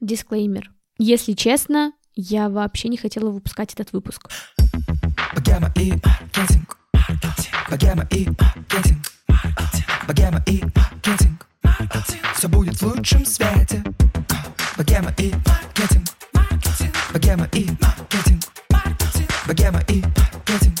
Дисклеймер. Если честно, я вообще не хотела выпускать этот выпуск. Богема и маркетинг. Богема и маркетинг. Богема и маркетинг. Все будет в лучшем свете. Богема и маркетинг. Богема и маркетинг. Богема и маркетинг.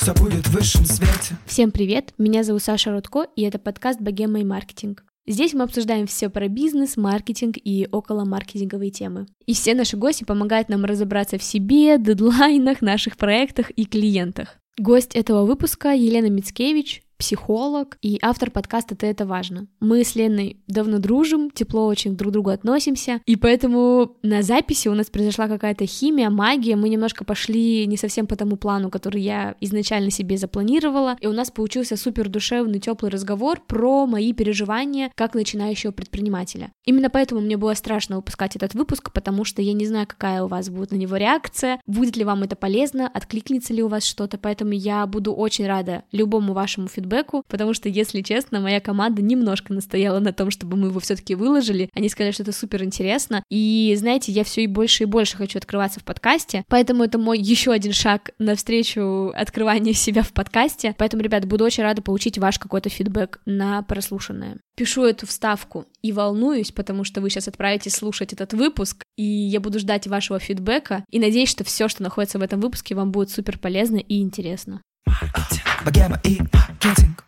Все будет в высшем свете. Всем привет, меня зовут Саша Рудко, и это подкаст «Богема и маркетинг». Здесь мы обсуждаем все про бизнес, маркетинг и около маркетинговые темы. И все наши гости помогают нам разобраться в себе, дедлайнах, наших проектах и клиентах. Гость этого выпуска Елена Мицкевич, психолог и автор подкаста «Ты это важно». Мы с Леной давно дружим, тепло очень друг к другу относимся, и поэтому на записи у нас произошла какая-то химия, магия, мы немножко пошли не совсем по тому плану, который я изначально себе запланировала, и у нас получился супер душевный, теплый разговор про мои переживания как начинающего предпринимателя. Именно поэтому мне было страшно выпускать этот выпуск, потому что я не знаю, какая у вас будет на него реакция, будет ли вам это полезно, откликнется ли у вас что-то, поэтому я буду очень рада любому вашему фидбэку, фидбэку, потому что, если честно, моя команда немножко настояла на том, чтобы мы его все-таки выложили. Они сказали, что это супер интересно. И знаете, я все и больше и больше хочу открываться в подкасте, поэтому это мой еще один шаг навстречу открыванию себя в подкасте. Поэтому, ребят, буду очень рада получить ваш какой-то фидбэк на прослушанное. Пишу эту вставку и волнуюсь, потому что вы сейчас отправитесь слушать этот выпуск, и я буду ждать вашего фидбэка, и надеюсь, что все, что находится в этом выпуске, вам будет супер полезно и интересно. Богема и маркетинг.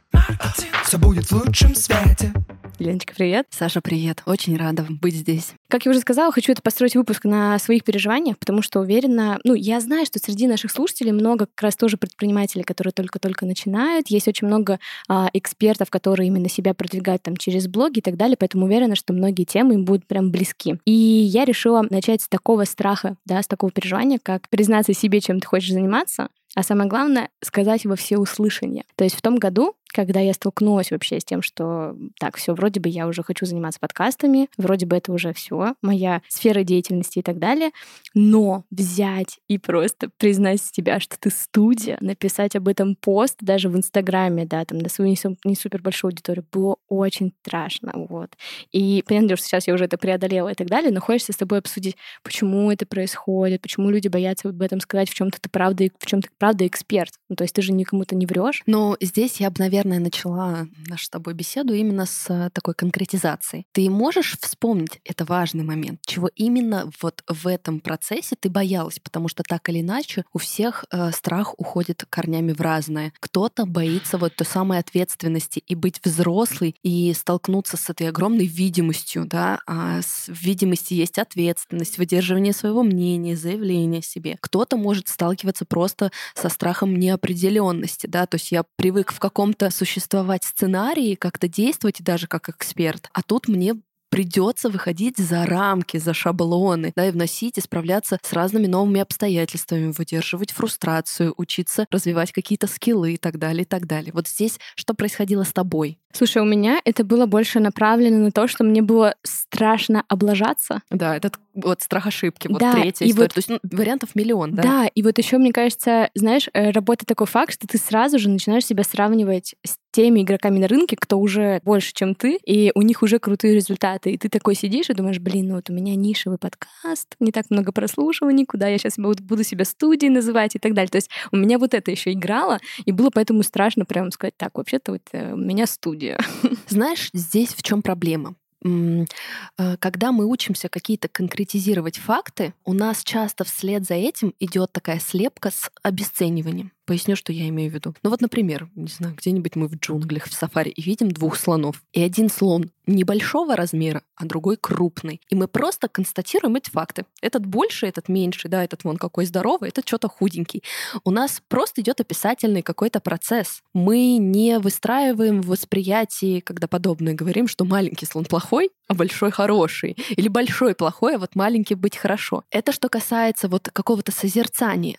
Все будет в лучшем свете. Леночка, привет. Саша, привет. Очень рада быть здесь. Как я уже сказала, хочу это построить выпуск на своих переживаниях, потому что уверена, ну, я знаю, что среди наших слушателей много как раз тоже предпринимателей, которые только-только начинают. Есть очень много а, экспертов, которые именно себя продвигают там через блоги и так далее, поэтому уверена, что многие темы им будут прям близки. И я решила начать с такого страха, да, с такого переживания, как признаться себе, чем ты хочешь заниматься, а самое главное — сказать во все услышания. То есть в том году когда я столкнулась вообще с тем, что так, все, вроде бы я уже хочу заниматься подкастами, вроде бы это уже все, моя сфера деятельности и так далее, но взять и просто признать себя, что ты студия, написать об этом пост даже в Инстаграме, да, там на свою не супер большую аудиторию, было очень страшно, вот. И понятно, что сейчас я уже это преодолела и так далее, но хочется с тобой обсудить, почему это происходит, почему люди боятся об этом сказать, в чем-то ты правда, в чем ты правда эксперт. Ну, то есть ты же никому-то не врешь. Но здесь я бы, наверное, наверное, начала нашу с тобой беседу именно с такой конкретизацией. Ты можешь вспомнить, это важный момент, чего именно вот в этом процессе ты боялась, потому что так или иначе у всех э, страх уходит корнями в разное. Кто-то боится вот той самой ответственности и быть взрослой и столкнуться с этой огромной видимостью, да, а с видимости есть ответственность, выдерживание своего мнения, заявление себе. Кто-то может сталкиваться просто со страхом неопределенности, да, то есть я привык в каком-то существовать сценарии, как-то действовать даже как эксперт. А тут мне придется выходить за рамки, за шаблоны, да, и вносить и справляться с разными новыми обстоятельствами, выдерживать фрустрацию, учиться развивать какие-то скиллы и так далее, и так далее. Вот здесь что происходило с тобой? Слушай, у меня это было больше направлено на то, что мне было страшно облажаться. Да, этот вот страх ошибки, вот да, третья история. Вот, то есть ну, вариантов миллион, да? Да, и вот еще мне кажется, знаешь, э, работает такой факт, что ты сразу же начинаешь себя сравнивать с теми игроками на рынке, кто уже больше, чем ты, и у них уже крутые результаты. И ты такой сидишь и думаешь, блин, ну вот у меня нишевый подкаст, не так много прослушиваний, куда я сейчас буду себя студией называть и так далее. То есть у меня вот это еще играло, и было поэтому страшно прямо сказать, так, вообще-то вот э, у меня студия. Знаешь, здесь в чем проблема? Э, когда мы учимся какие-то конкретизировать факты, у нас часто вслед за этим идет такая слепка с обесцениванием. Поясню, что я имею в виду. Ну вот, например, не знаю, где-нибудь мы в джунглях, в сафари, и видим двух слонов. И один слон небольшого размера, а другой крупный. И мы просто констатируем эти факты. Этот больше, этот меньше, да, этот вон какой здоровый, этот что-то худенький. У нас просто идет описательный какой-то процесс. Мы не выстраиваем в восприятии, когда подобное говорим, что маленький слон плохой, а большой хороший. Или большой плохой, а вот маленький быть хорошо. Это что касается вот какого-то созерцания.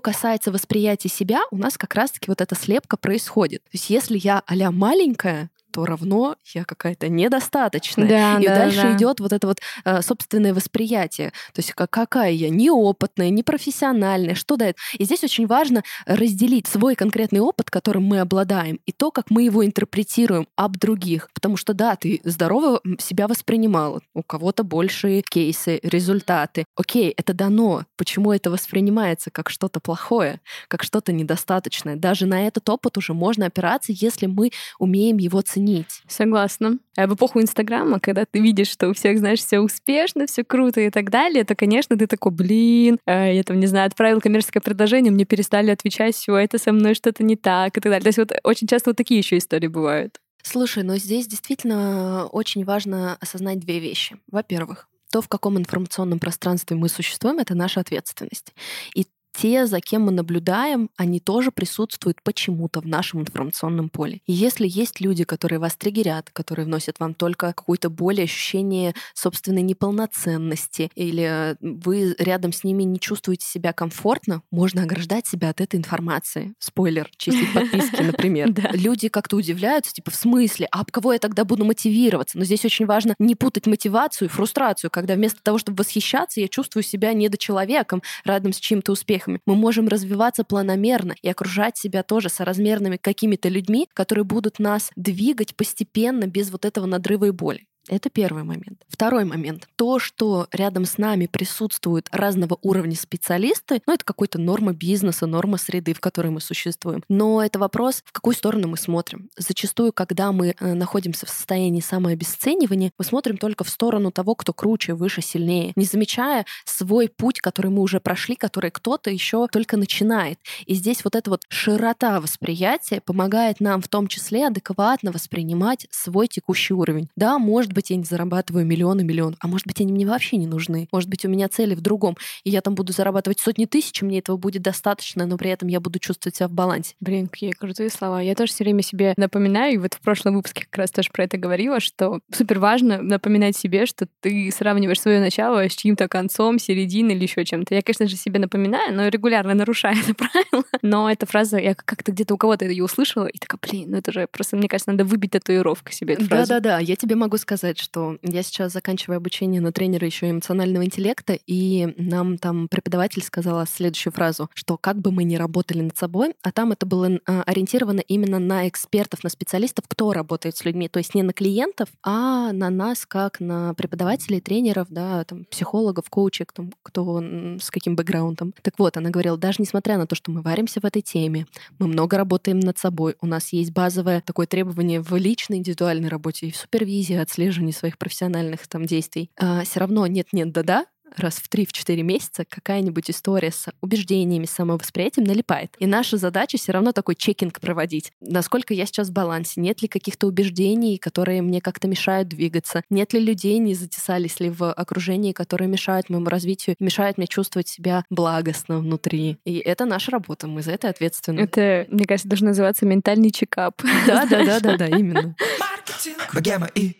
Касается восприятия себя, у нас как раз-таки вот эта слепка происходит. То есть если я а маленькая, то равно я какая-то недостаточная. Да, и да, дальше да. идет вот это вот э, собственное восприятие. То есть как, какая я неопытная, непрофессиональная, что дает. И здесь очень важно разделить свой конкретный опыт, которым мы обладаем, и то, как мы его интерпретируем об других. Потому что да, ты здорово себя воспринимала. У кого-то большие кейсы, результаты. Окей, это дано. Почему это воспринимается как что-то плохое, как что-то недостаточное? Даже на этот опыт уже можно опираться, если мы умеем его ценить. Согласна. А в эпоху Инстаграма, когда ты видишь, что у всех, знаешь, все успешно, все круто и так далее, то, конечно, ты такой, блин, э, я там, не знаю, отправил коммерческое предложение, мне перестали отвечать, все, это со мной что-то не так и так далее. То есть вот очень часто вот такие еще истории бывают. Слушай, но здесь действительно очень важно осознать две вещи. Во-первых, то, в каком информационном пространстве мы существуем, это наша ответственность. И те, за кем мы наблюдаем, они тоже присутствуют почему-то в нашем информационном поле. И если есть люди, которые вас триггерят, которые вносят вам только какую-то боль, ощущение собственной неполноценности, или вы рядом с ними не чувствуете себя комфортно, можно ограждать себя от этой информации. Спойлер, чистить подписки, например. Люди как-то удивляются, типа, в смысле? А об кого я тогда буду мотивироваться? Но здесь очень важно не путать мотивацию и фрустрацию, когда вместо того, чтобы восхищаться, я чувствую себя недочеловеком рядом с чьим-то успехами. Мы можем развиваться планомерно и окружать себя тоже соразмерными какими-то людьми, которые будут нас двигать постепенно без вот этого надрыва и боли. Это первый момент. Второй момент. То, что рядом с нами присутствуют разного уровня специалисты, ну, это какой-то норма бизнеса, норма среды, в которой мы существуем. Но это вопрос, в какую сторону мы смотрим. Зачастую, когда мы э, находимся в состоянии самообесценивания, мы смотрим только в сторону того, кто круче, выше, сильнее, не замечая свой путь, который мы уже прошли, который кто-то еще только начинает. И здесь вот эта вот широта восприятия помогает нам в том числе адекватно воспринимать свой текущий уровень. Да, может быть, я не зарабатываю миллионы миллион, а может быть, они мне вообще не нужны. Может быть, у меня цели в другом, и я там буду зарабатывать сотни тысяч, и мне этого будет достаточно, но при этом я буду чувствовать себя в балансе. Блин, какие крутые слова. Я тоже все время себе напоминаю, и вот в прошлом выпуске как раз тоже про это говорила, что супер важно напоминать себе, что ты сравниваешь свое начало с чьим-то концом, серединой или еще чем-то. Я, конечно же, себе напоминаю, но регулярно нарушаю это правило. Но эта фраза, я как-то где-то у кого-то ее услышала, и такая, блин, ну это же просто, мне кажется, надо выбить татуировку себе эту фразу. Да-да-да, я тебе могу сказать, что я сейчас заканчиваю обучение на тренера еще эмоционального интеллекта, и нам там преподаватель сказала следующую фразу, что как бы мы ни работали над собой, а там это было а, ориентировано именно на экспертов, на специалистов, кто работает с людьми, то есть не на клиентов, а на нас как на преподавателей, тренеров, да, там, психологов, коучей, кто, кто с каким бэкграундом. Так вот, она говорила, даже несмотря на то, что мы варимся в этой теме, мы много работаем над собой, у нас есть базовое такое требование в личной индивидуальной работе и в супервизии, отслеживании своих профессиональных там действий, а, все равно нет-нет, да-да, раз в 3-4 месяца какая-нибудь история с убеждениями, с самовосприятием налипает. И наша задача все равно такой чекинг проводить. Насколько я сейчас в балансе? Нет ли каких-то убеждений, которые мне как-то мешают двигаться? Нет ли людей, не затесались ли в окружении, которые мешают моему развитию, мешают мне чувствовать себя благостно внутри? И это наша работа, мы за это ответственны. Это, мне кажется, должно называться ментальный чекап. Да-да-да-да-да, именно. маркетинг, богема и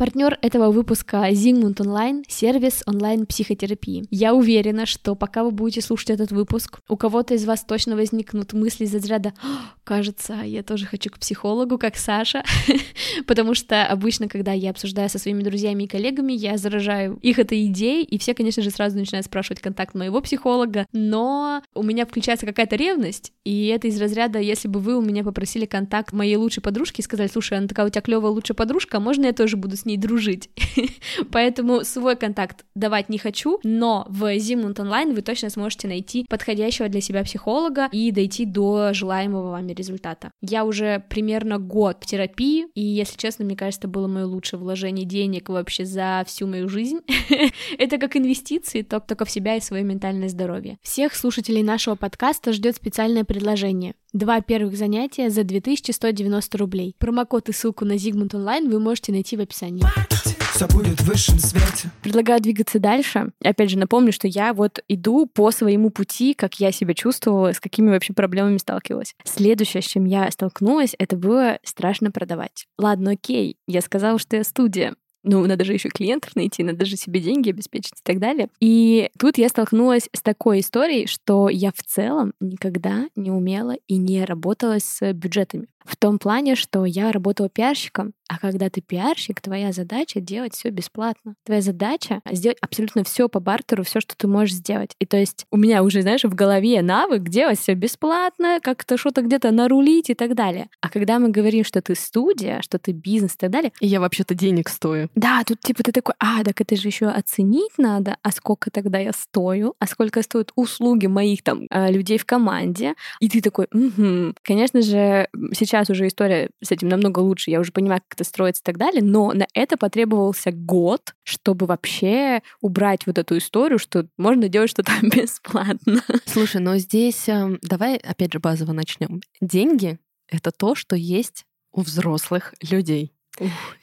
Партнер этого выпуска Zigmund Online – сервис онлайн-психотерапии. Я уверена, что пока вы будете слушать этот выпуск, у кого-то из вас точно возникнут мысли из разряда «А, «Кажется, я тоже хочу к психологу, как Саша», потому что обычно, когда я обсуждаю со своими друзьями и коллегами, я заражаю их этой идеей, и все, конечно же, сразу начинают спрашивать контакт моего психолога, но у меня включается какая-то ревность, и это из разряда, если бы вы у меня попросили контакт моей лучшей подружки и сказали, слушай, она такая у тебя клевая лучшая подружка, а можно я тоже буду с ней дружить? Поэтому свой контакт давать не хочу, но в Zimnund Online вы точно сможете найти подходящего для себя психолога и дойти до желаемого вами результата. Я уже примерно год в терапии, и, если честно, мне кажется, это было мое лучшее вложение денег вообще за всю мою жизнь. это как инвестиции, только в себя и свое ментальное здоровье. Всех слушателей нашего подкаста ждет специальное предложение. Два первых занятия за 2190 рублей. Промокод и ссылку на Zigmund Online вы можете найти в описании. все будет в высшем свете. Предлагаю двигаться дальше. Опять же, напомню, что я вот иду по своему пути, как я себя чувствовала, с какими вообще проблемами сталкивалась. Следующее, с чем я столкнулась, это было страшно продавать. Ладно, окей, я сказала, что я студия. Ну, надо же еще клиентов найти, надо же себе деньги обеспечить и так далее. И тут я столкнулась с такой историей, что я в целом никогда не умела и не работала с бюджетами. В том плане, что я работала пиарщиком, а когда ты пиарщик, твоя задача делать все бесплатно. Твоя задача сделать абсолютно все по бартеру, все, что ты можешь сделать. И то есть у меня уже, знаешь, в голове навык делать все бесплатно, как-то что-то где-то нарулить и так далее. А когда мы говорим, что ты студия, что ты бизнес и так далее, И я вообще-то денег стою. да, тут типа ты такой, а, так это же еще оценить надо, а сколько тогда я стою, а сколько стоят услуги моих там а, людей в команде. И ты такой, угу. Конечно же, сейчас уже история с этим намного лучше, я уже понимаю, как это строится и так далее, но на это потребовался год, чтобы вообще убрать вот эту историю, что можно делать что-то бесплатно. Слушай, но здесь эм, давай опять же базово начнем. Деньги — это то, что есть у взрослых людей.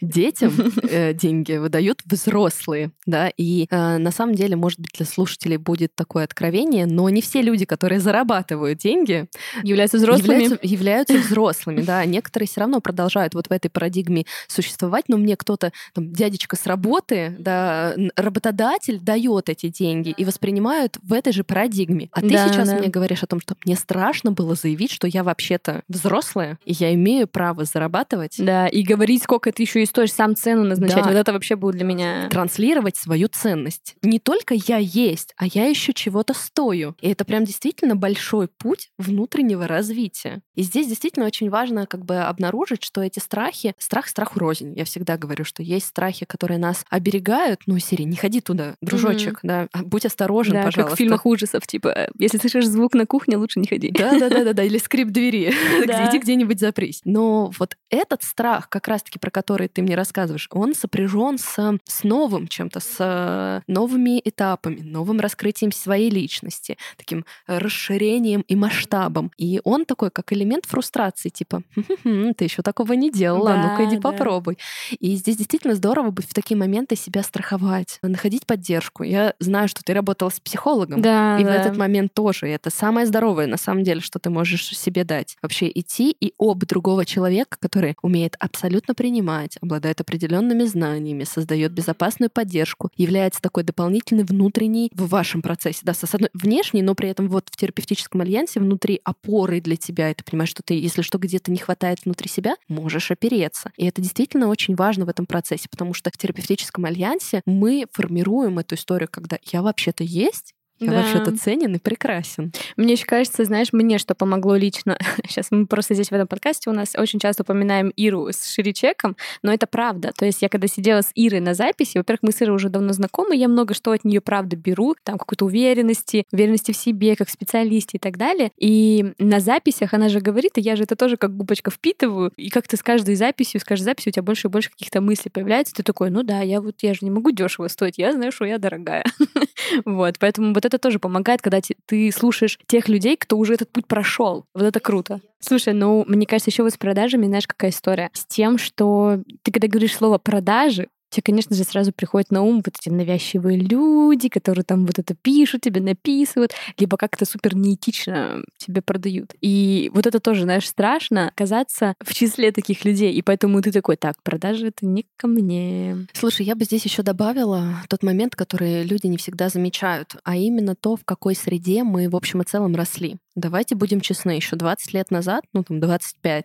Детям э, деньги выдают взрослые, да, и э, на самом деле, может быть, для слушателей будет такое откровение, но не все люди, которые зарабатывают деньги, Являются взрослыми. являются, являются взрослыми, да. Некоторые все равно продолжают вот в этой парадигме существовать, но мне кто-то, там, дядечка с работы, да, работодатель дает эти деньги и воспринимают в этой же парадигме. А ты Да, сейчас да. мне говоришь о том, что мне страшно было заявить, что я вообще-то взрослая, и я имею право зарабатывать, Да, и говорить, сколько ты еще и стоишь, сам цену назначать. Да. Вот это вообще будет для меня... транслировать свою ценность. Не только я есть, а я еще чего-то стою. И это прям действительно большой путь внутреннего развития. И здесь действительно очень важно как бы обнаружить, что эти страхи, страх страху рознь. Я всегда говорю, что есть страхи, которые нас оберегают. Ну, Сири, не ходи туда, дружочек, да, а будь осторожен, Да, пожалуйста. как в фильмах ужасов, типа, если слышишь звук на кухне, лучше не ходи. Да, да, да, да, да, или скрип двери. Иди где-нибудь запрись. Но вот этот страх, как раз-таки про который ты мне рассказываешь, он сопряжен с, с новым чем-то, с э, новыми этапами, новым раскрытием своей личности, таким э, расширением и масштабом. И он такой, как элемент фрустрации, типа, «Хм-хм-хм, ты еще такого не делала, Да, ну-ка иди да. попробуй. И здесь действительно здорово быть в такие моменты себя страховать, находить поддержку. Я знаю, что ты работала с психологом. Да, И в да. этот момент тоже. И это самое здоровое, на самом деле, что ты можешь себе дать. Вообще идти и об другого человека, который умеет абсолютно принимать, обладает определенными знаниями, создает безопасную поддержку, является такой дополнительный внутренний в вашем процессе. Да, с одной внешний, но при этом вот в терапевтическом альянсе внутри опоры для тебя. И ты понимаешь, что ты, если что где-то не хватает внутри себя, можешь опереться. И это действительно очень важно в этом процессе, потому что в терапевтическом альянсе мы формируем эту историю, когда я вообще-то есть, я Да. вообще-то ценен и прекрасен. Мне еще кажется, знаешь, мне что помогло лично. Сейчас мы просто здесь в этом подкасте у нас очень часто упоминаем Иру с Ширичеком, но это правда. То есть я когда сидела с Ирой на записи, во-первых, мы с Ирой уже давно знакомы, я много что от нее правда беру, там какой-то уверенности, уверенности в себе, как специалисте и так далее. И на записях она же говорит, и я же это тоже как губочка впитываю, и как-то с каждой записью, с каждой записью у тебя больше и больше каких-то мыслей появляется, ты такой, ну да, я вот, я же не могу дешево стоить, я знаю, что я дорогая. Вот, поэтому вот это тоже помогает, когда ты слушаешь тех людей, кто уже этот путь прошел. Вот это круто. Слушай, ну, мне кажется, еще вот с продажами, знаешь, какая история? С тем, что ты когда говоришь слово продажи, тебе, конечно же, сразу приходит на ум вот эти навязчивые люди, которые там вот это пишут, тебе написывают, либо как-то супер неэтично тебе продают. И вот это тоже, знаешь, страшно оказаться в числе таких людей. И поэтому ты такой, так, продажи — это не ко мне. Слушай, я бы здесь еще добавила тот момент, который люди не всегда замечают, а именно то, в какой среде мы в общем и целом росли. Давайте будем честны, еще 20 лет назад, ну там 25-30,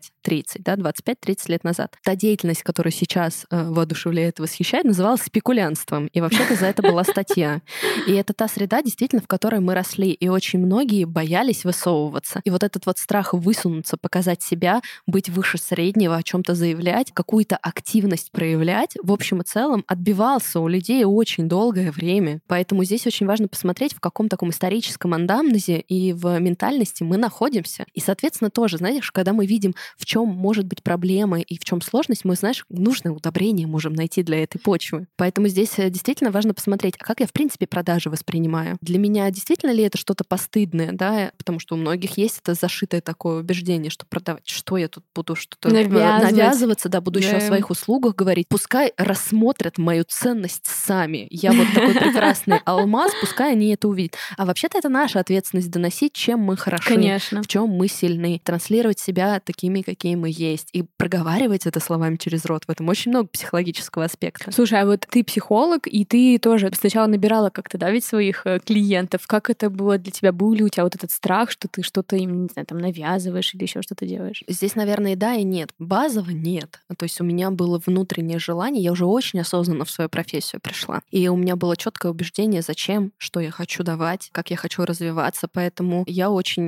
да, 25-30 лет назад, та деятельность, которая сейчас э, воодушевляет и восхищает, называлась спекулянством. И вообще-то за это была статья. И это та среда, действительно, в которой мы росли. И очень многие боялись высовываться. И вот этот вот страх высунуться, показать себя, быть выше среднего, о чем-то заявлять, какую-то активность проявлять, в общем и целом отбивался у людей очень долгое время. Поэтому здесь очень важно посмотреть, в каком таком историческом андамнезе и в ментальности мы находимся. И, соответственно, тоже, знаешь, когда мы видим, в чем может быть проблема и в чем сложность, мы, знаешь, нужное удобрение можем найти для этой почвы. Поэтому здесь э, действительно важно посмотреть, а как я, в принципе, продажи воспринимаю. Для меня действительно ли это что-то постыдное, да, потому что у многих есть это зашитое такое убеждение, что продавать, что я тут буду что-то Навязывать. навязываться, да, буду еще о Да. своих услугах говорить. Пускай рассмотрят мою ценность сами. Я вот такой прекрасный алмаз, пускай они это увидят. А вообще-то это наша ответственность доносить, чем мы хороши, хороши, Конечно. в чем мы сильны, транслировать себя такими, какие мы есть, и проговаривать это словами через рот. В этом очень много психологического аспекта. Слушай, а вот ты психолог, и ты тоже сначала набирала как-то, да, ведь своих э, клиентов. Как это было для тебя? Был ли у тебя вот этот страх, что ты что-то им, не знаю, там навязываешь или еще что-то делаешь? Здесь, наверное, и да, и нет. Базово нет. То есть у меня было внутреннее желание, я уже очень осознанно в свою профессию пришла. И у меня было четкое убеждение, зачем, что я хочу давать, как я хочу развиваться. Поэтому я очень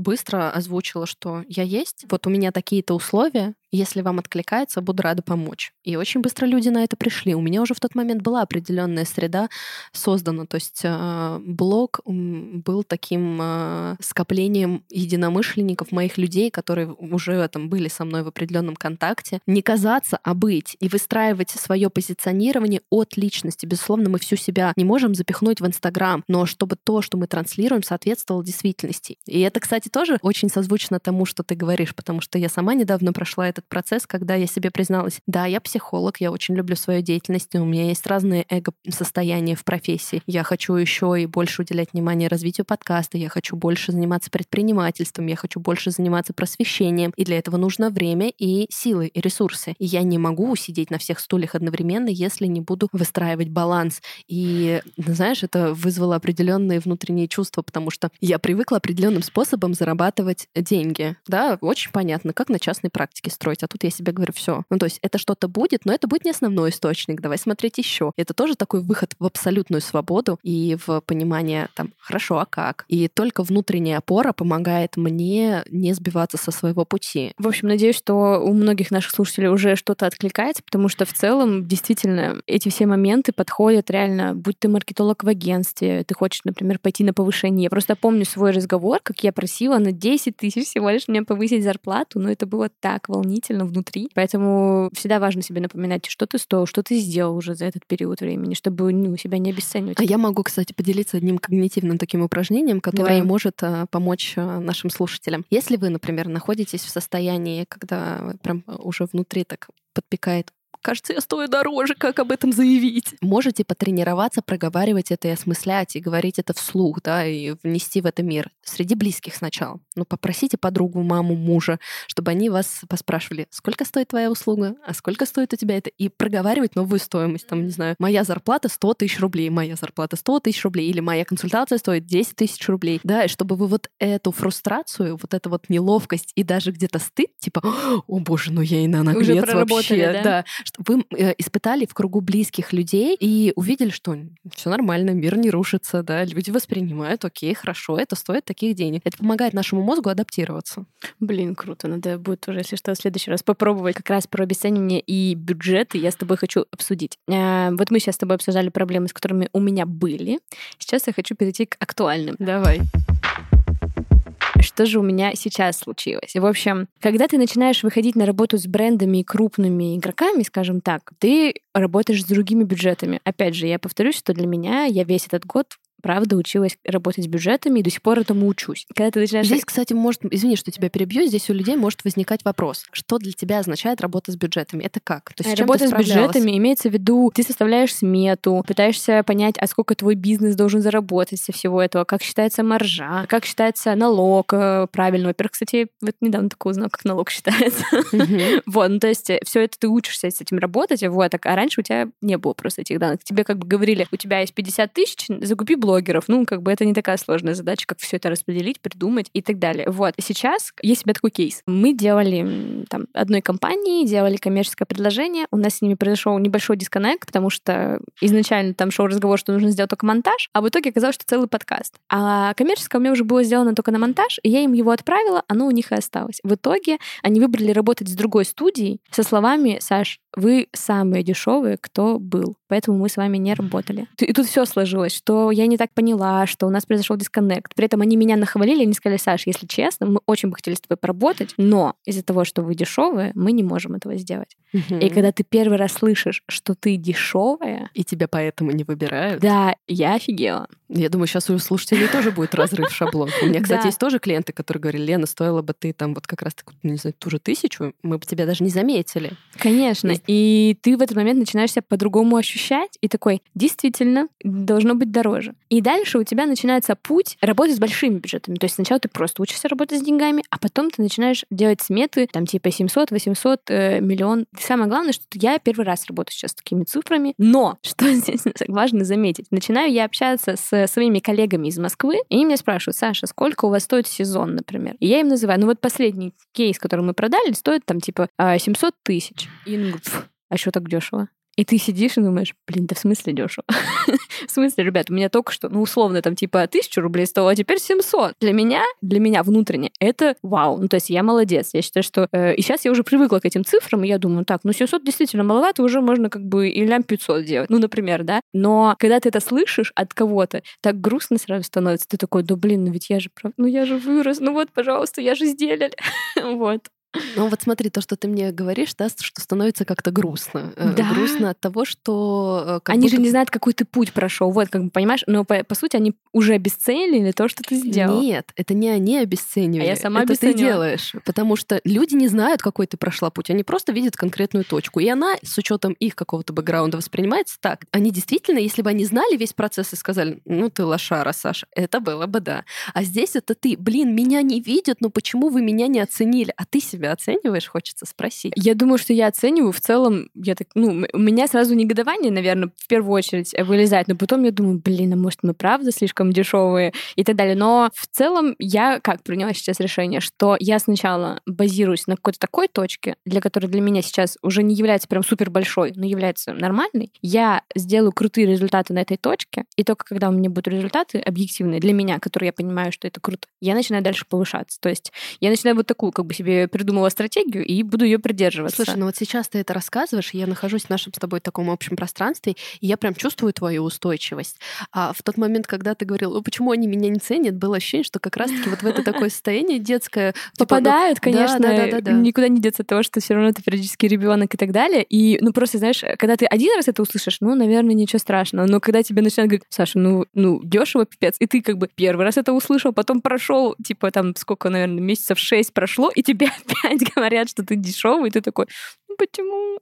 быстро озвучила, что я есть. Вот у меня такие-то условия, если вам откликается, буду рада помочь. И очень быстро люди на это пришли. У меня уже в тот момент была определенная среда создана. То есть э, блог был таким э, скоплением единомышленников, моих людей, которые уже там были со мной в определенном контакте. Не казаться, а быть. И выстраивать свое позиционирование от личности. Безусловно, мы всю себя не можем запихнуть в Инстаграм, но чтобы то, что мы транслируем, соответствовало действительности. И это, кстати, тоже очень созвучно тому, что ты говоришь, потому что я сама недавно прошла этот процесс, когда я себе призналась, да, я психолог, я очень люблю свою деятельность, у меня есть разные эго-состояния в профессии. Я хочу еще и больше уделять внимание развитию подкаста, я хочу больше заниматься предпринимательством, я хочу больше заниматься просвещением, и для этого нужно время и силы, и ресурсы. И я не могу сидеть на всех стульях одновременно, если не буду выстраивать баланс. И, знаешь, это вызвало определенные внутренние чувства, потому что я привыкла определенным способом зарабатывать деньги. Да, очень понятно, как на частной практике строить строить, а тут я себе говорю, все. Ну, то есть это что-то будет, но это будет не основной источник, давай смотреть еще. Это тоже такой выход в абсолютную свободу и в понимание, там, хорошо, а как? И только внутренняя опора помогает мне не сбиваться со своего пути. В общем, надеюсь, что у многих наших слушателей уже что-то откликается, потому что в целом действительно эти все моменты подходят реально, будь ты маркетолог в агентстве, ты хочешь, например, пойти на повышение. Я просто помню свой разговор, как я просила на 10 тысяч всего лишь мне повысить зарплату, но это было так волнительно волнительно внутри. Поэтому всегда важно себе напоминать, что ты стоил, что ты сделал уже за этот период времени, чтобы ну, себя не обесценивать. А я могу, кстати, поделиться одним когнитивным таким упражнением, которое Давай. может а, помочь а, нашим слушателям. Если вы, например, находитесь в состоянии, когда прям уже внутри так подпекает Кажется, я стою дороже, как об этом заявить? Можете потренироваться, проговаривать это и осмыслять, и говорить это вслух, да, и внести в это мир. Среди близких сначала. Ну, попросите подругу, маму, мужа, чтобы они вас поспрашивали, сколько стоит твоя услуга, а сколько стоит у тебя это, и проговаривать новую стоимость. Там, не знаю, моя зарплата 100 тысяч рублей, моя зарплата 100 тысяч рублей, или моя консультация стоит 10 тысяч рублей. Да, и чтобы вы вот эту фрустрацию, вот эту вот неловкость и даже где-то стыд, типа, о боже, ну я и на наглец вообще, да? да, вы э, испытали в кругу близких людей и увидели, что все нормально, мир не рушится, да, люди воспринимают, окей, хорошо, это стоит таких денег. Это помогает нашему мозгу адаптироваться. Блин, круто, надо будет уже, если что, в следующий раз попробовать как раз про обесценивание и бюджеты я с тобой хочу обсудить. Э, вот мы сейчас с тобой обсуждали проблемы, с которыми у меня были. Сейчас я хочу перейти к актуальным. Давай что же у меня сейчас случилось. В общем, когда ты начинаешь выходить на работу с брендами и крупными игроками, скажем так, ты работаешь с другими бюджетами. Опять же, я повторюсь, что для меня я весь этот год правда училась работать с бюджетами и до сих пор этому учусь. Когда ты начинаешь... Здесь, кстати, может, извини, что тебя перебью, здесь у людей может возникать вопрос, что для тебя означает работа с бюджетами? Это как? То есть, работа с бюджетами имеется в виду, ты составляешь смету, пытаешься понять, а сколько твой бизнес должен заработать со всего этого, как считается маржа, как считается налог э, правильно. Во-первых, кстати, вот недавно такое узнала, как налог считается. Вот, ну то есть э, все это ты учишься с этим работать, вот, а раньше у тебя не было просто этих данных. Тебе как бы говорили, у тебя есть 50 тысяч, закупи блогеров. Ну, как бы это не такая сложная задача, как все это распределить, придумать и так далее. Вот. Сейчас есть меня такой кейс. Мы делали там одной компании, делали коммерческое предложение. У нас с ними произошел небольшой дисконнект, потому что изначально там шел разговор, что нужно сделать только монтаж, а в итоге оказалось, что целый подкаст. А коммерческое у меня уже было сделано только на монтаж, и я им его отправила, оно у них и осталось. В итоге они выбрали работать с другой студией со словами «Саш, вы самые дешевые, кто был, поэтому мы с вами не работали». И тут все сложилось, что я не так поняла, что у нас произошел дисконнект. При этом они меня нахвалили, они сказали, Саш, если честно, мы очень бы хотели с тобой поработать, но из-за того, что вы дешевые, мы не можем этого сделать. Угу. И когда ты первый раз слышишь, что ты дешевая, и тебя поэтому не выбирают. Да, я офигела. Я думаю, сейчас у слушателей тоже будет разрыв шаблон. У меня, кстати, есть тоже клиенты, которые говорили, Лена, стоило бы ты там вот как раз, не знаю, ту же тысячу, мы бы тебя даже не заметили. Конечно. Есть- И ты в этот момент начинаешь себя по-другому ощущать, и такой, действительно, должно быть дороже. И дальше у тебя начинается путь работы с большими бюджетами. То есть сначала ты просто учишься работать с деньгами, а потом ты начинаешь делать сметы, там, типа 700, 800, э, миллион. И самое главное, что я первый раз работаю сейчас с такими цифрами. Но, что здесь важно заметить, начинаю я общаться с своими коллегами из Москвы, и они меня спрашивают, Саша, сколько у вас стоит сезон, например? И я им называю, ну вот последний кейс, который мы продали, стоит там типа а, 700 тысяч. И они говорят, «Пф, а что так дешево? И ты сидишь и думаешь, блин, да в смысле дешево? в смысле, ребят, у меня только что, ну, условно, там, типа, тысячу рублей стоило, а теперь 700. Для меня, для меня внутренне, это вау. Ну, то есть я молодец. Я считаю, что... э, и сейчас я уже привыкла к этим цифрам, и я думаю, так, ну, 700 действительно маловато, уже можно как бы и лям 500 делать. Ну, например, да? Но когда ты это слышишь от кого-то, так грустно сразу становится. Ты такой, да блин, ну ведь я же, ну я же вырос, ну вот, пожалуйста, я же сделали. вот. Ну вот смотри, то, что ты мне говоришь, да, что становится как-то грустно. Э, Да. Грустно от того, что... э, они будто же не знают, какой ты путь прошел. Вот, как бы понимаешь, но по, по сути они уже обесценили то, что ты сделал. Нет, это не они обесценивали. А я сама это ты делаешь. Потому что люди не знают, какой ты прошла путь. Они просто видят конкретную точку. И она, с учетом их какого-то бэкграунда, воспринимается так. Они действительно, если бы они знали весь процесс и сказали, ну ты лошара, Саша, это было бы да. А здесь это ты, блин, меня не видят, но почему вы меня не оценили? А ты себя оцениваешь, хочется спросить. Я думаю, что я оцениваю в целом, я так, ну, у меня сразу негодование, наверное, в первую очередь вылезает, но потом я думаю, блин, а может мы правда слишком дешевые и так далее. Но в целом я как приняла сейчас решение, что я сначала базируюсь на какой-то такой точке, для которой для меня сейчас уже не является прям супер большой, но является нормальной. Я сделаю крутые результаты на этой точке, и только когда у меня будут результаты объективные для меня, которые я понимаю, что это круто, я начинаю дальше повышаться. То есть я начинаю вот такую, как бы себе придумала стратегию и буду ее придерживаться. Слушай, ну вот сейчас ты это рассказываешь, я нахожусь в нашем с тобой таком общем пространстве, и я прям чувствую твою устойчивость. А в тот момент, когда ты говорил, «О, почему они меня не ценят, было ощущение, что как раз-таки вот в это такое состояние детское... типа, ну, Попадают, конечно, да, да, да, да. никуда не деться от того, что все равно ты периодически ребенок и так далее. И, ну, просто, знаешь, когда ты один раз это услышишь, ну, наверное, ничего страшного. Но когда тебе начинают говорить, Саша, ну, ну, дешево, пипец, и ты как бы первый раз это услышал, потом прошел, типа, там, сколько, наверное, месяцев шесть прошло, и тебе опять говорят, что ты дешевый, ты такой, почему?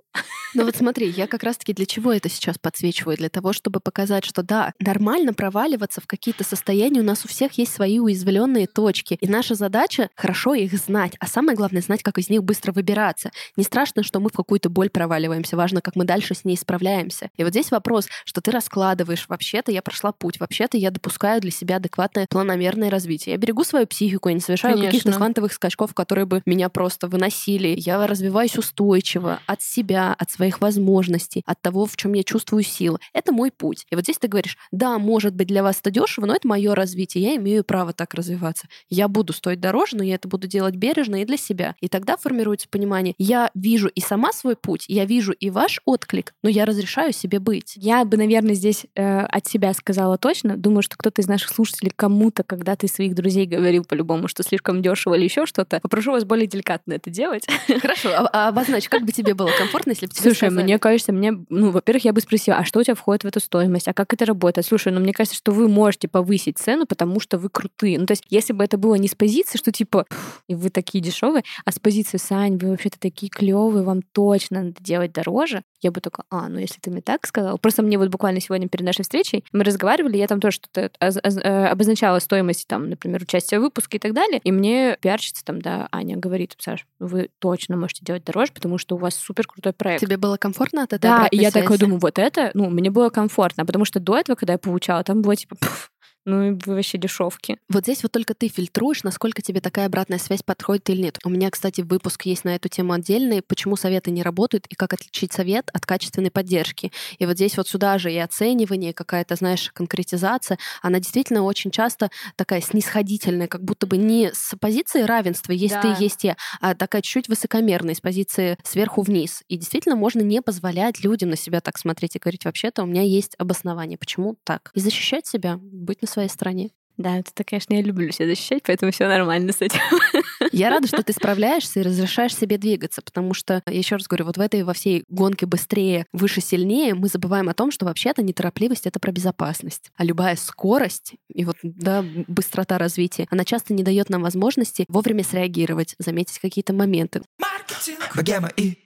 Ну вот смотри, я как раз-таки для чего это сейчас подсвечиваю? Для того, чтобы показать, что да, нормально проваливаться в какие-то состояния, у нас у всех есть свои уязвленные точки. И наша задача хорошо их знать, а самое главное знать, как из них быстро выбираться. Не страшно, что мы в какую-то боль проваливаемся, важно, как мы дальше с ней справляемся. И вот здесь вопрос, что ты раскладываешь, вообще-то я прошла путь, вообще-то я допускаю для себя адекватное планомерное развитие. Я берегу свою психику, я не совершаю каких-то квантовых скачков, которые бы меня просто выносили. Я развиваюсь устойчиво от себя, от своих возможностей, от того, в чем я чувствую силу. Это мой путь. И вот здесь ты говоришь, да, может быть, для вас это дешево, но это мое развитие. Я имею право так развиваться. Я буду стоить дороже, но я это буду делать бережно и для себя. И тогда формируется понимание, я вижу и сама свой путь, я вижу и ваш отклик, но я разрешаю себе быть. Я бы, наверное, здесь э, от себя сказала точно. Думаю, что кто-то из наших слушателей кому-то, когда ты своих друзей говорил по-любому, что слишком дешево или еще что-то, попрошу вас более деликатно это делать. Хорошо, а, а обозначь, как бы тебе было комфортно, если бы тебе Слушай, сказали? мне кажется, мне, ну, во-первых, я бы спросила, а что у тебя входит в эту стоимость, а как это работает? Слушай, ну, мне кажется, что вы можете повысить цену, потому что вы крутые. Ну, то есть, если бы это было не с позиции, что типа, «Пф, и вы такие дешевые, а с позиции, Сань, вы вообще-то такие клевые, вам точно надо делать дороже, я бы такая, а, ну, если ты мне так сказал. Просто мне вот буквально сегодня перед нашей встречей мы разговаривали, я там тоже что-то э, обозначала стоимость, там, например, участия в выпуске и так далее, и мне пиарщица там, да, Аня говорит, Саш, вы точно можете делать дороже, потому что у вас супер крутой проект. Тебе было комфортно от этой Да, и я такой думаю, вот это, ну, мне было комфортно, потому что до этого, когда я получала, там было типа, «Пф, ну, и вообще дешевки. Вот здесь вот только ты фильтруешь, насколько тебе такая обратная связь подходит или нет. У меня, кстати, выпуск есть на эту тему отдельный, почему советы не работают и как отличить совет от качественной поддержки. И вот здесь вот сюда же и оценивание, какая-то, знаешь, конкретизация, она действительно очень часто такая снисходительная, как будто бы не с позиции равенства, есть Да. ты, есть я, а такая чуть-чуть высокомерная, с позиции сверху вниз. И действительно можно не позволять людям на себя так смотреть и говорить, вообще-то у меня есть обоснование, почему так. И защищать себя, быть на своей стороне. Да, это, конечно, я люблю себя защищать, поэтому все нормально с этим. Я рада, что ты справляешься и разрешаешь себе двигаться, потому что, я еще раз говорю, вот в этой во всей гонке быстрее, выше, сильнее мы забываем о том, что вообще-то неторопливость — это про безопасность. А любая скорость и вот, да, быстрота развития, она часто не дает нам возможности вовремя среагировать, заметить какие-то моменты. Маркетинг, богема и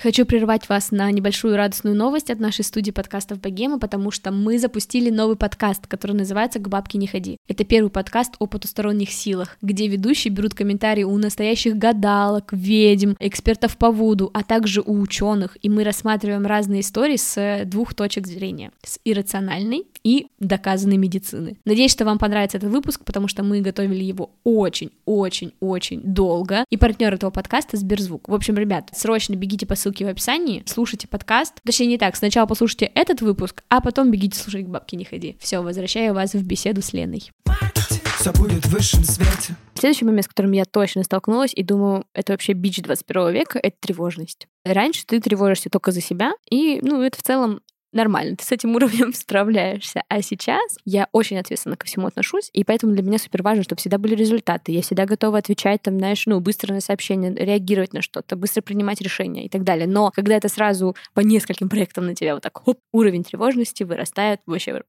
Хочу прервать вас на небольшую радостную новость от нашей студии подкастов Богема, потому что мы запустили новый подкаст, который называется «К бабке не ходи». Это первый подкаст о потусторонних силах, где ведущие берут комментарии у настоящих гадалок, ведьм, экспертов по вуду, а также у ученых, и мы рассматриваем разные истории с двух точек зрения, с иррациональной и доказанной медицины. Надеюсь, что вам понравится этот выпуск, потому что мы готовили его очень-очень-очень долго, и партнер этого подкаста Сберзвук. В общем, ребят, срочно бегите по ссылке в описании, слушайте подкаст. Точнее, не так, сначала послушайте этот выпуск, а потом бегите слушать к бабке не ходи. Все, возвращаю вас в беседу с Леной. все будет в высшем свете. Следующий момент, с которым я точно столкнулась, и думаю, это вообще бич 21 века, это тревожность. Раньше ты тревожишься только за себя, и, ну, это в целом нормально, ты с этим уровнем справляешься. А сейчас я очень ответственно ко всему отношусь, и поэтому для меня супер важно, чтобы всегда были результаты. Я всегда готова отвечать, там, знаешь, ну, быстро на сообщения, реагировать на что-то, быстро принимать решения и так далее. Но когда это сразу по нескольким проектам на тебя вот так, хоп, уровень тревожности вырастает вообще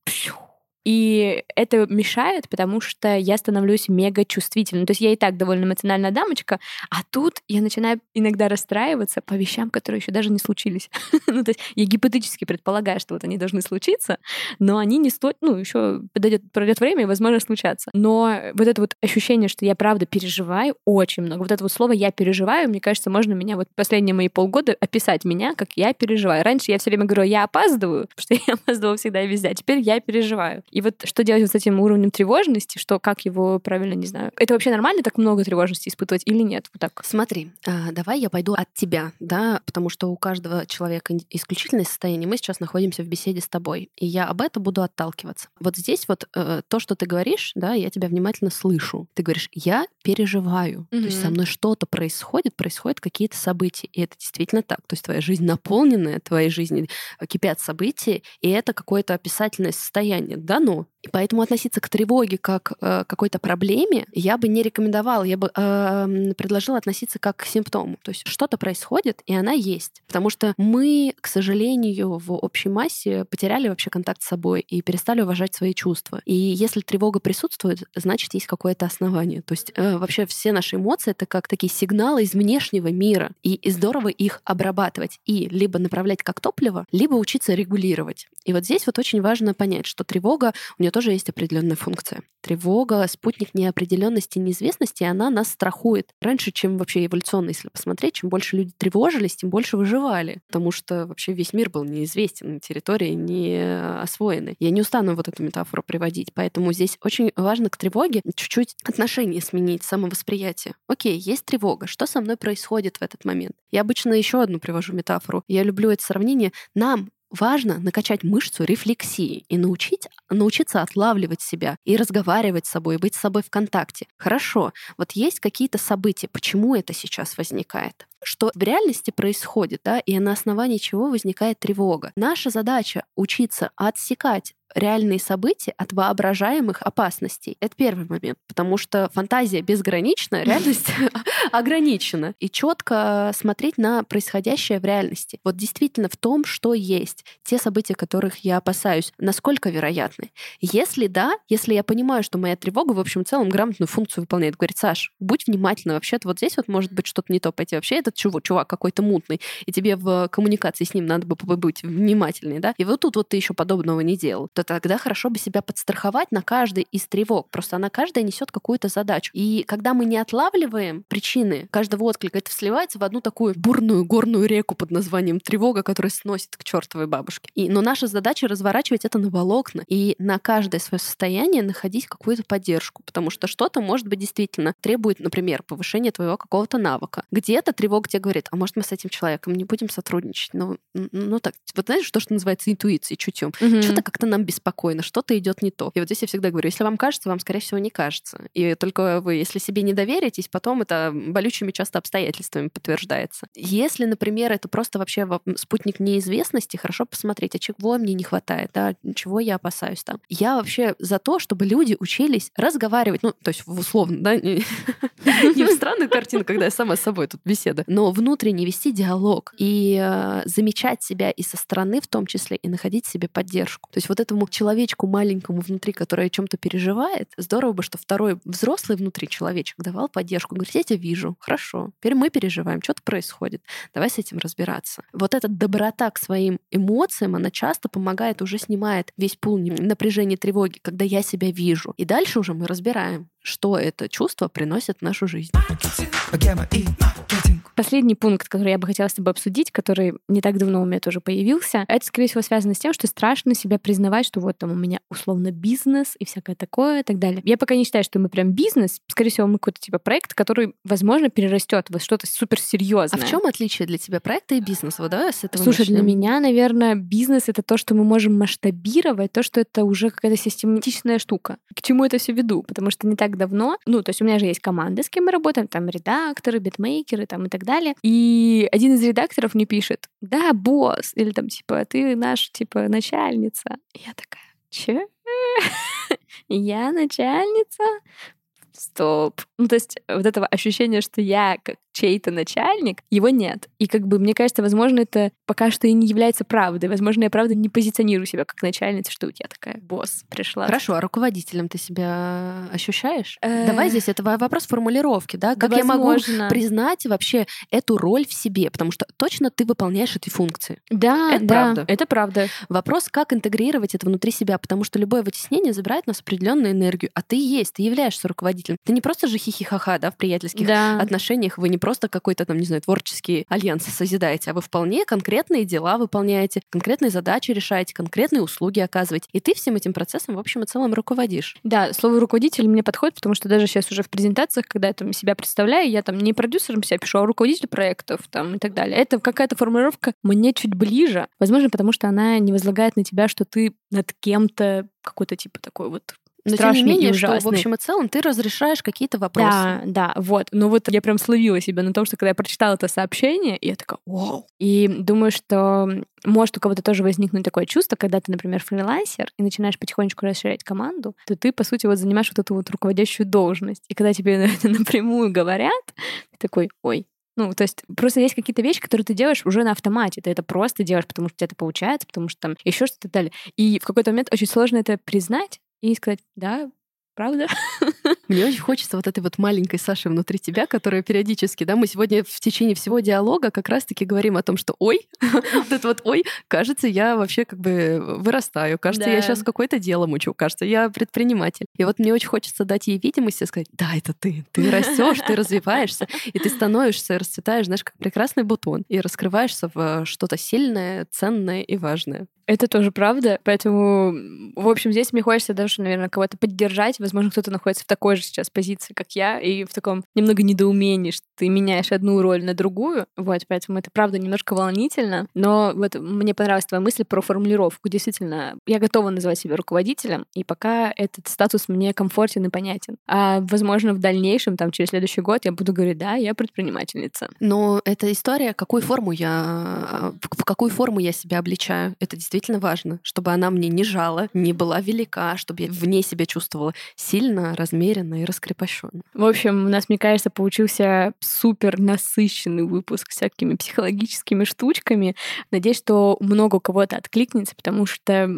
и это мешает, потому что я становлюсь мега чувствительной. То есть я и так довольно эмоциональная дамочка, а тут я начинаю иногда расстраиваться по вещам, которые еще даже не случились. ну, то есть я гипотетически предполагаю, что вот они должны случиться, но они не стоят, ну, еще подойдет, пройдет время и, возможно, случаться. Но вот это вот ощущение, что я правда переживаю очень много. Вот это вот слово «я переживаю», мне кажется, можно меня вот последние мои полгода описать меня, как я переживаю. Раньше я все время говорю, я опаздываю, потому что я опаздывала всегда и везде, а теперь я переживаю. И вот что делать вот с этим уровнем тревожности, что как его правильно, не знаю. Это вообще нормально так много тревожности испытывать или нет? Вот так. Смотри, а, давай я пойду от тебя, да, потому что у каждого человека исключительное состояние. Мы сейчас находимся в беседе с тобой, и я об этом буду отталкиваться. Вот здесь вот э, то, что ты говоришь, да, я тебя внимательно слышу. Ты говоришь, я переживаю, mm-hmm. то есть со мной что-то происходит, происходят какие-то события, и это действительно так. То есть твоя жизнь наполненная, твоей жизни кипят события, и это какое-то описательное состояние. Да, ну, и поэтому относиться к тревоге как э, какой-то проблеме я бы не рекомендовала, я бы э, предложила относиться как к симптому. То есть что-то происходит, и она есть. Потому что мы, к сожалению, в общей массе потеряли вообще контакт с собой и перестали уважать свои чувства. И если тревога присутствует, значит, есть какое-то основание. То есть э, вообще все наши эмоции — это как такие сигналы из внешнего мира. И, и здорово их обрабатывать. И либо направлять как топливо, либо учиться регулировать. И вот здесь вот очень важно понять, что тревога у нее тоже есть определенная функция. Тревога, спутник неопределенности, неизвестности, она нас страхует. Раньше, чем вообще эволюционно, если посмотреть, чем больше люди тревожились, тем больше выживали. Потому что вообще весь мир был неизвестен, территории не освоены. Я не устану вот эту метафору приводить. Поэтому здесь очень важно к тревоге чуть-чуть отношение сменить, самовосприятие. Окей, есть тревога. Что со мной происходит в этот момент? Я обычно еще одну привожу метафору. Я люблю это сравнение. Нам важно накачать мышцу рефлексии и научить, научиться отлавливать себя и разговаривать с собой, быть с собой в контакте. Хорошо, вот есть какие-то события, почему это сейчас возникает? что в реальности происходит, да, и на основании чего возникает тревога. Наша задача учиться отсекать реальные события от воображаемых опасностей. Это первый момент, потому что фантазия безгранична, реальность ограничена. И четко смотреть на происходящее в реальности. Вот действительно в том, что есть. Те события, которых я опасаюсь, насколько вероятны. Если да, если я понимаю, что моя тревога, в общем, целом грамотную функцию выполняет, говорит, Саш, будь внимательна, вообще-то вот здесь вот может быть что-то не то пойти. Вообще этот чувак, чувак какой-то мутный, и тебе в коммуникации с ним надо бы быть внимательней, да? И вот тут вот ты еще подобного не делал то тогда хорошо бы себя подстраховать на каждой из тревог. Просто она каждая несет какую-то задачу. И когда мы не отлавливаем причины каждого отклика, это сливается в одну такую бурную горную реку под названием тревога, которая сносит к чертовой бабушке. И, но наша задача разворачивать это на волокна и на каждое свое состояние находить какую-то поддержку, потому что что-то, может быть, действительно требует, например, повышения твоего какого-то навыка. Где-то тревога тебе говорит, а может, мы с этим человеком не будем сотрудничать? Ну, ну так, вот знаешь, то, что называется интуицией, чутьем. Угу. Что-то как-то нам беспокойно, что-то идет не то. И вот здесь я всегда говорю, если вам кажется, вам, скорее всего, не кажется. И только вы, если себе не доверитесь, потом это болючими часто обстоятельствами подтверждается. Если, например, это просто вообще спутник неизвестности, хорошо посмотреть, а чего мне не хватает, да, чего я опасаюсь там. Я вообще за то, чтобы люди учились разговаривать, ну, то есть условно, да, не, не в странную картину, когда я сама с собой тут беседа, но внутренне вести диалог и э, замечать себя и со стороны в том числе, и находить себе поддержку. То есть вот этому человечку маленькому внутри, который о чем-то переживает, здорово бы, что второй взрослый внутри человечек давал поддержку. Говорит, я тебя вижу, хорошо, теперь мы переживаем, что-то происходит, давай с этим разбираться. Вот эта доброта к своим эмоциям, она часто помогает, уже снимает весь пул напряжения, тревоги, когда я себя вижу. И дальше уже мы разбираем, что это чувство приносит в нашу жизнь. Последний пункт, который я бы хотела с тобой обсудить, который не так давно у меня тоже появился, это, скорее всего, связано с тем, что страшно себя признавать, что вот там у меня условно бизнес и всякое такое и так далее. Я пока не считаю, что мы прям бизнес. Скорее всего, мы какой-то типа проект, который, возможно, перерастет в что-то суперсерьезное. А в чем отличие для тебя проекта и бизнеса? Вот давай с этого Слушай, начнем. для меня, наверное, бизнес — это то, что мы можем масштабировать, то, что это уже какая-то систематичная штука. К чему это все веду? Потому что не так давно, ну, то есть у меня же есть команда, с кем мы работаем, там редакторы, битмейкеры там и так далее. И один из редакторов мне пишет, да, босс, или там типа, ты наш, типа, начальница. И я такая, че? Я начальница? Стоп. Ну, то есть вот этого ощущения, что я как чей-то начальник, его нет. И как бы, мне кажется, возможно, это пока что и не является правдой. Возможно, я правда не позиционирую себя как начальница, что тебя такая босс пришла. Хорошо, а руководителем ты себя ощущаешь? Давай здесь это вопрос формулировки, да? Как я могу признать вообще эту роль в себе? Потому что точно ты выполняешь эти функции. Да, это да, правда. Это правда. Вопрос, как интегрировать это внутри себя, потому что любое вытеснение забирает у нас определенную энергию, а ты есть, ты являешься руководителем. Ты не просто же хихихаха, да, в приятельских да. отношениях, вы не просто какой-то там, не знаю, творческий альянс созидаете, а вы вполне конкретные дела выполняете, конкретные задачи решаете, конкретные услуги оказываете. И ты всем этим процессом, в общем и целом, руководишь. Да, слово руководитель мне подходит, потому что даже сейчас уже в презентациях, когда я там себя представляю, я там не продюсером себя пишу, а руководитель проектов там и так далее. Это какая-то формулировка мне чуть ближе. Возможно, потому что она не возлагает на тебя, что ты над кем-то какой-то типа такой вот но тем не менее, и что в общем и целом ты разрешаешь какие-то вопросы. Да, да, вот. Но вот я прям словила себя на том, что когда я прочитала это сообщение, я такая, вау. И думаю, что может у кого-то тоже возникнуть такое чувство, когда ты, например, фрилансер и начинаешь потихонечку расширять команду, то ты, по сути, вот занимаешь вот эту вот руководящую должность. И когда тебе это напрямую говорят, ты такой, ой, ну, то есть просто есть какие-то вещи, которые ты делаешь уже на автомате. Ты это просто делаешь, потому что у тебя это получается, потому что там еще что-то далее. И в какой-то момент очень сложно это признать, и сказать, да, правда? Мне очень хочется вот этой вот маленькой Саши внутри тебя, которая периодически, да, мы сегодня в течение всего диалога как раз-таки говорим о том, что ой, вот это вот ой, кажется, я вообще как бы вырастаю, кажется, я сейчас какое-то дело мучу, кажется, я предприниматель. И вот мне очень хочется дать ей видимость и сказать, да, это ты, ты растешь, ты развиваешься, и ты становишься, расцветаешь, знаешь, как прекрасный бутон, и раскрываешься в что-то сильное, ценное и важное. Это тоже правда, поэтому, в общем, здесь мне хочется даже, наверное, кого-то поддержать. Возможно, кто-то находится в такой же сейчас позиции, как я, и в таком немного недоумении, что ты меняешь одну роль на другую. Вот, поэтому это, правда, немножко волнительно. Но вот мне понравилась твоя мысль про формулировку. Действительно, я готова называть себя руководителем, и пока этот статус мне комфортен и понятен. А, возможно, в дальнейшем, там, через следующий год я буду говорить, да, я предпринимательница. Но эта история, какую форму я, в какую форму я себя обличаю, это действительно важно, чтобы она мне не жала, не была велика, чтобы я вне себя чувствовала сильно, размеренно и раскрепощенно. В общем, у нас, мне кажется, получился супер насыщенный выпуск всякими психологическими штучками. Надеюсь, что много у кого-то откликнется, потому что,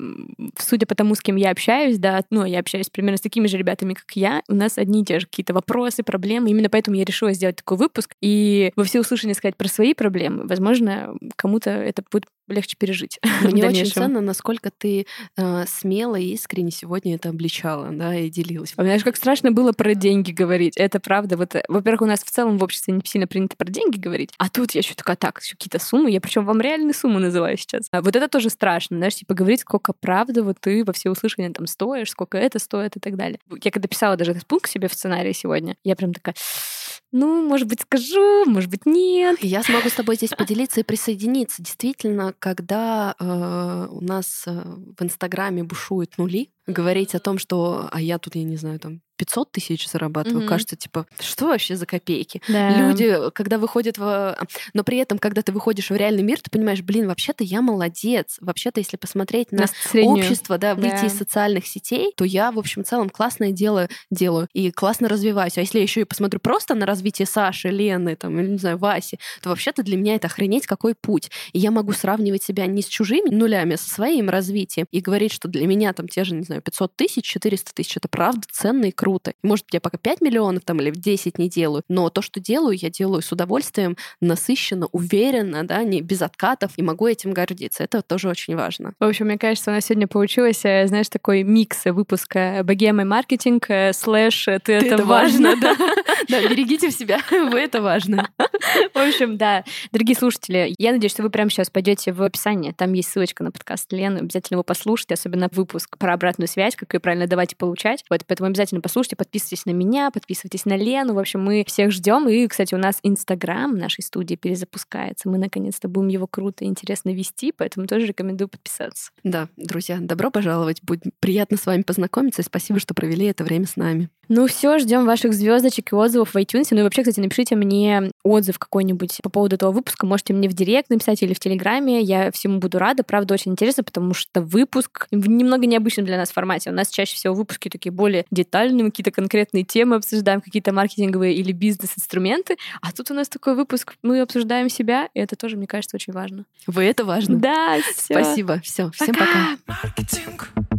судя по тому, с кем я общаюсь, да, ну, я общаюсь примерно с такими же ребятами, как я, у нас одни и те же какие-то вопросы, проблемы. Именно поэтому я решила сделать такой выпуск и во всеуслышание сказать про свои проблемы. Возможно, кому-то это будет легче пережить. Мне очень ценно, насколько ты э, смело и искренне сегодня это обличала, да, и делилась. А знаешь, как страшно было про деньги говорить. Это правда. Вот, э, во-первых, у нас в целом в обществе не сильно принято про деньги говорить, а тут я еще такая, так, еще какие-то суммы, я причем вам реальные суммы называю сейчас. А вот это тоже страшно, знаешь, типа говорить, сколько правда вот ты во все услышания там стоишь, сколько это стоит и так далее. Я когда писала даже этот пункт себе в сценарии сегодня, я прям такая, ну, может быть, скажу, может быть, нет. Я смогу с тобой здесь поделиться и присоединиться. Действительно, когда э, у нас э, в Инстаграме бушуют нули, говорить о том, что, а я тут, я не знаю, там 500 тысяч зарабатываю, mm-hmm. кажется, типа, что вообще за копейки? Да. Люди, когда выходят в... Но при этом, когда ты выходишь в реальный мир, ты понимаешь, блин, вообще-то я молодец. Вообще-то, если посмотреть на, на общество, да, выйти да. из социальных сетей, то я, в общем, в целом классное дело делаю и классно развиваюсь. А если я еще и посмотрю просто на развитие Саши, Лены, там, или, не знаю, Васи, то вообще-то для меня это охренеть какой путь. И я могу сравнивать себя не с чужими нулями, а со своим развитием и говорить, что для меня там те же, не знаю, 500 тысяч, 400 тысяч, это правда ценно и круто. Может, я пока 5 миллионов там или 10 не делаю, но то, что делаю, я делаю с удовольствием, насыщенно, уверенно, да, не без откатов, и могу этим гордиться. Это тоже очень важно. В общем, мне кажется, у нас сегодня получилось, э, знаешь, такой микс выпуска богемы маркетинг э, слэш ты, ты это, это важно. да. Берегите в себя, вы это важно. В общем, да. Дорогие слушатели, я надеюсь, что вы прямо сейчас пойдете в описание. Там есть ссылочка на подкаст Лены. Обязательно его послушайте, особенно выпуск про обратную связь, как ее правильно давать и получать. Вот, поэтому обязательно послушайте, подписывайтесь на меня, подписывайтесь на Лену. В общем, мы всех ждем. И, кстати, у нас Инстаграм нашей студии перезапускается. Мы наконец-то будем его круто и интересно вести, поэтому тоже рекомендую подписаться. Да, друзья, добро пожаловать. Будет приятно с вами познакомиться. И спасибо, что провели это время с нами. Ну все, ждем ваших звездочек и отзывов в iTunes. Ну и вообще, кстати, напишите мне отзыв какой-нибудь по поводу этого выпуска. Можете мне в директ написать или в Телеграме. Я всему буду рада. Правда, очень интересно, потому что выпуск в немного необычном для нас формате. У нас чаще всего выпуски такие более детальные, какие-то конкретные темы обсуждаем, какие-то маркетинговые или бизнес-инструменты. А тут у нас такой выпуск, мы обсуждаем себя, и это тоже, мне кажется, очень важно. Вы это важно. Да, все. Спасибо. Все. Всем пока. пока.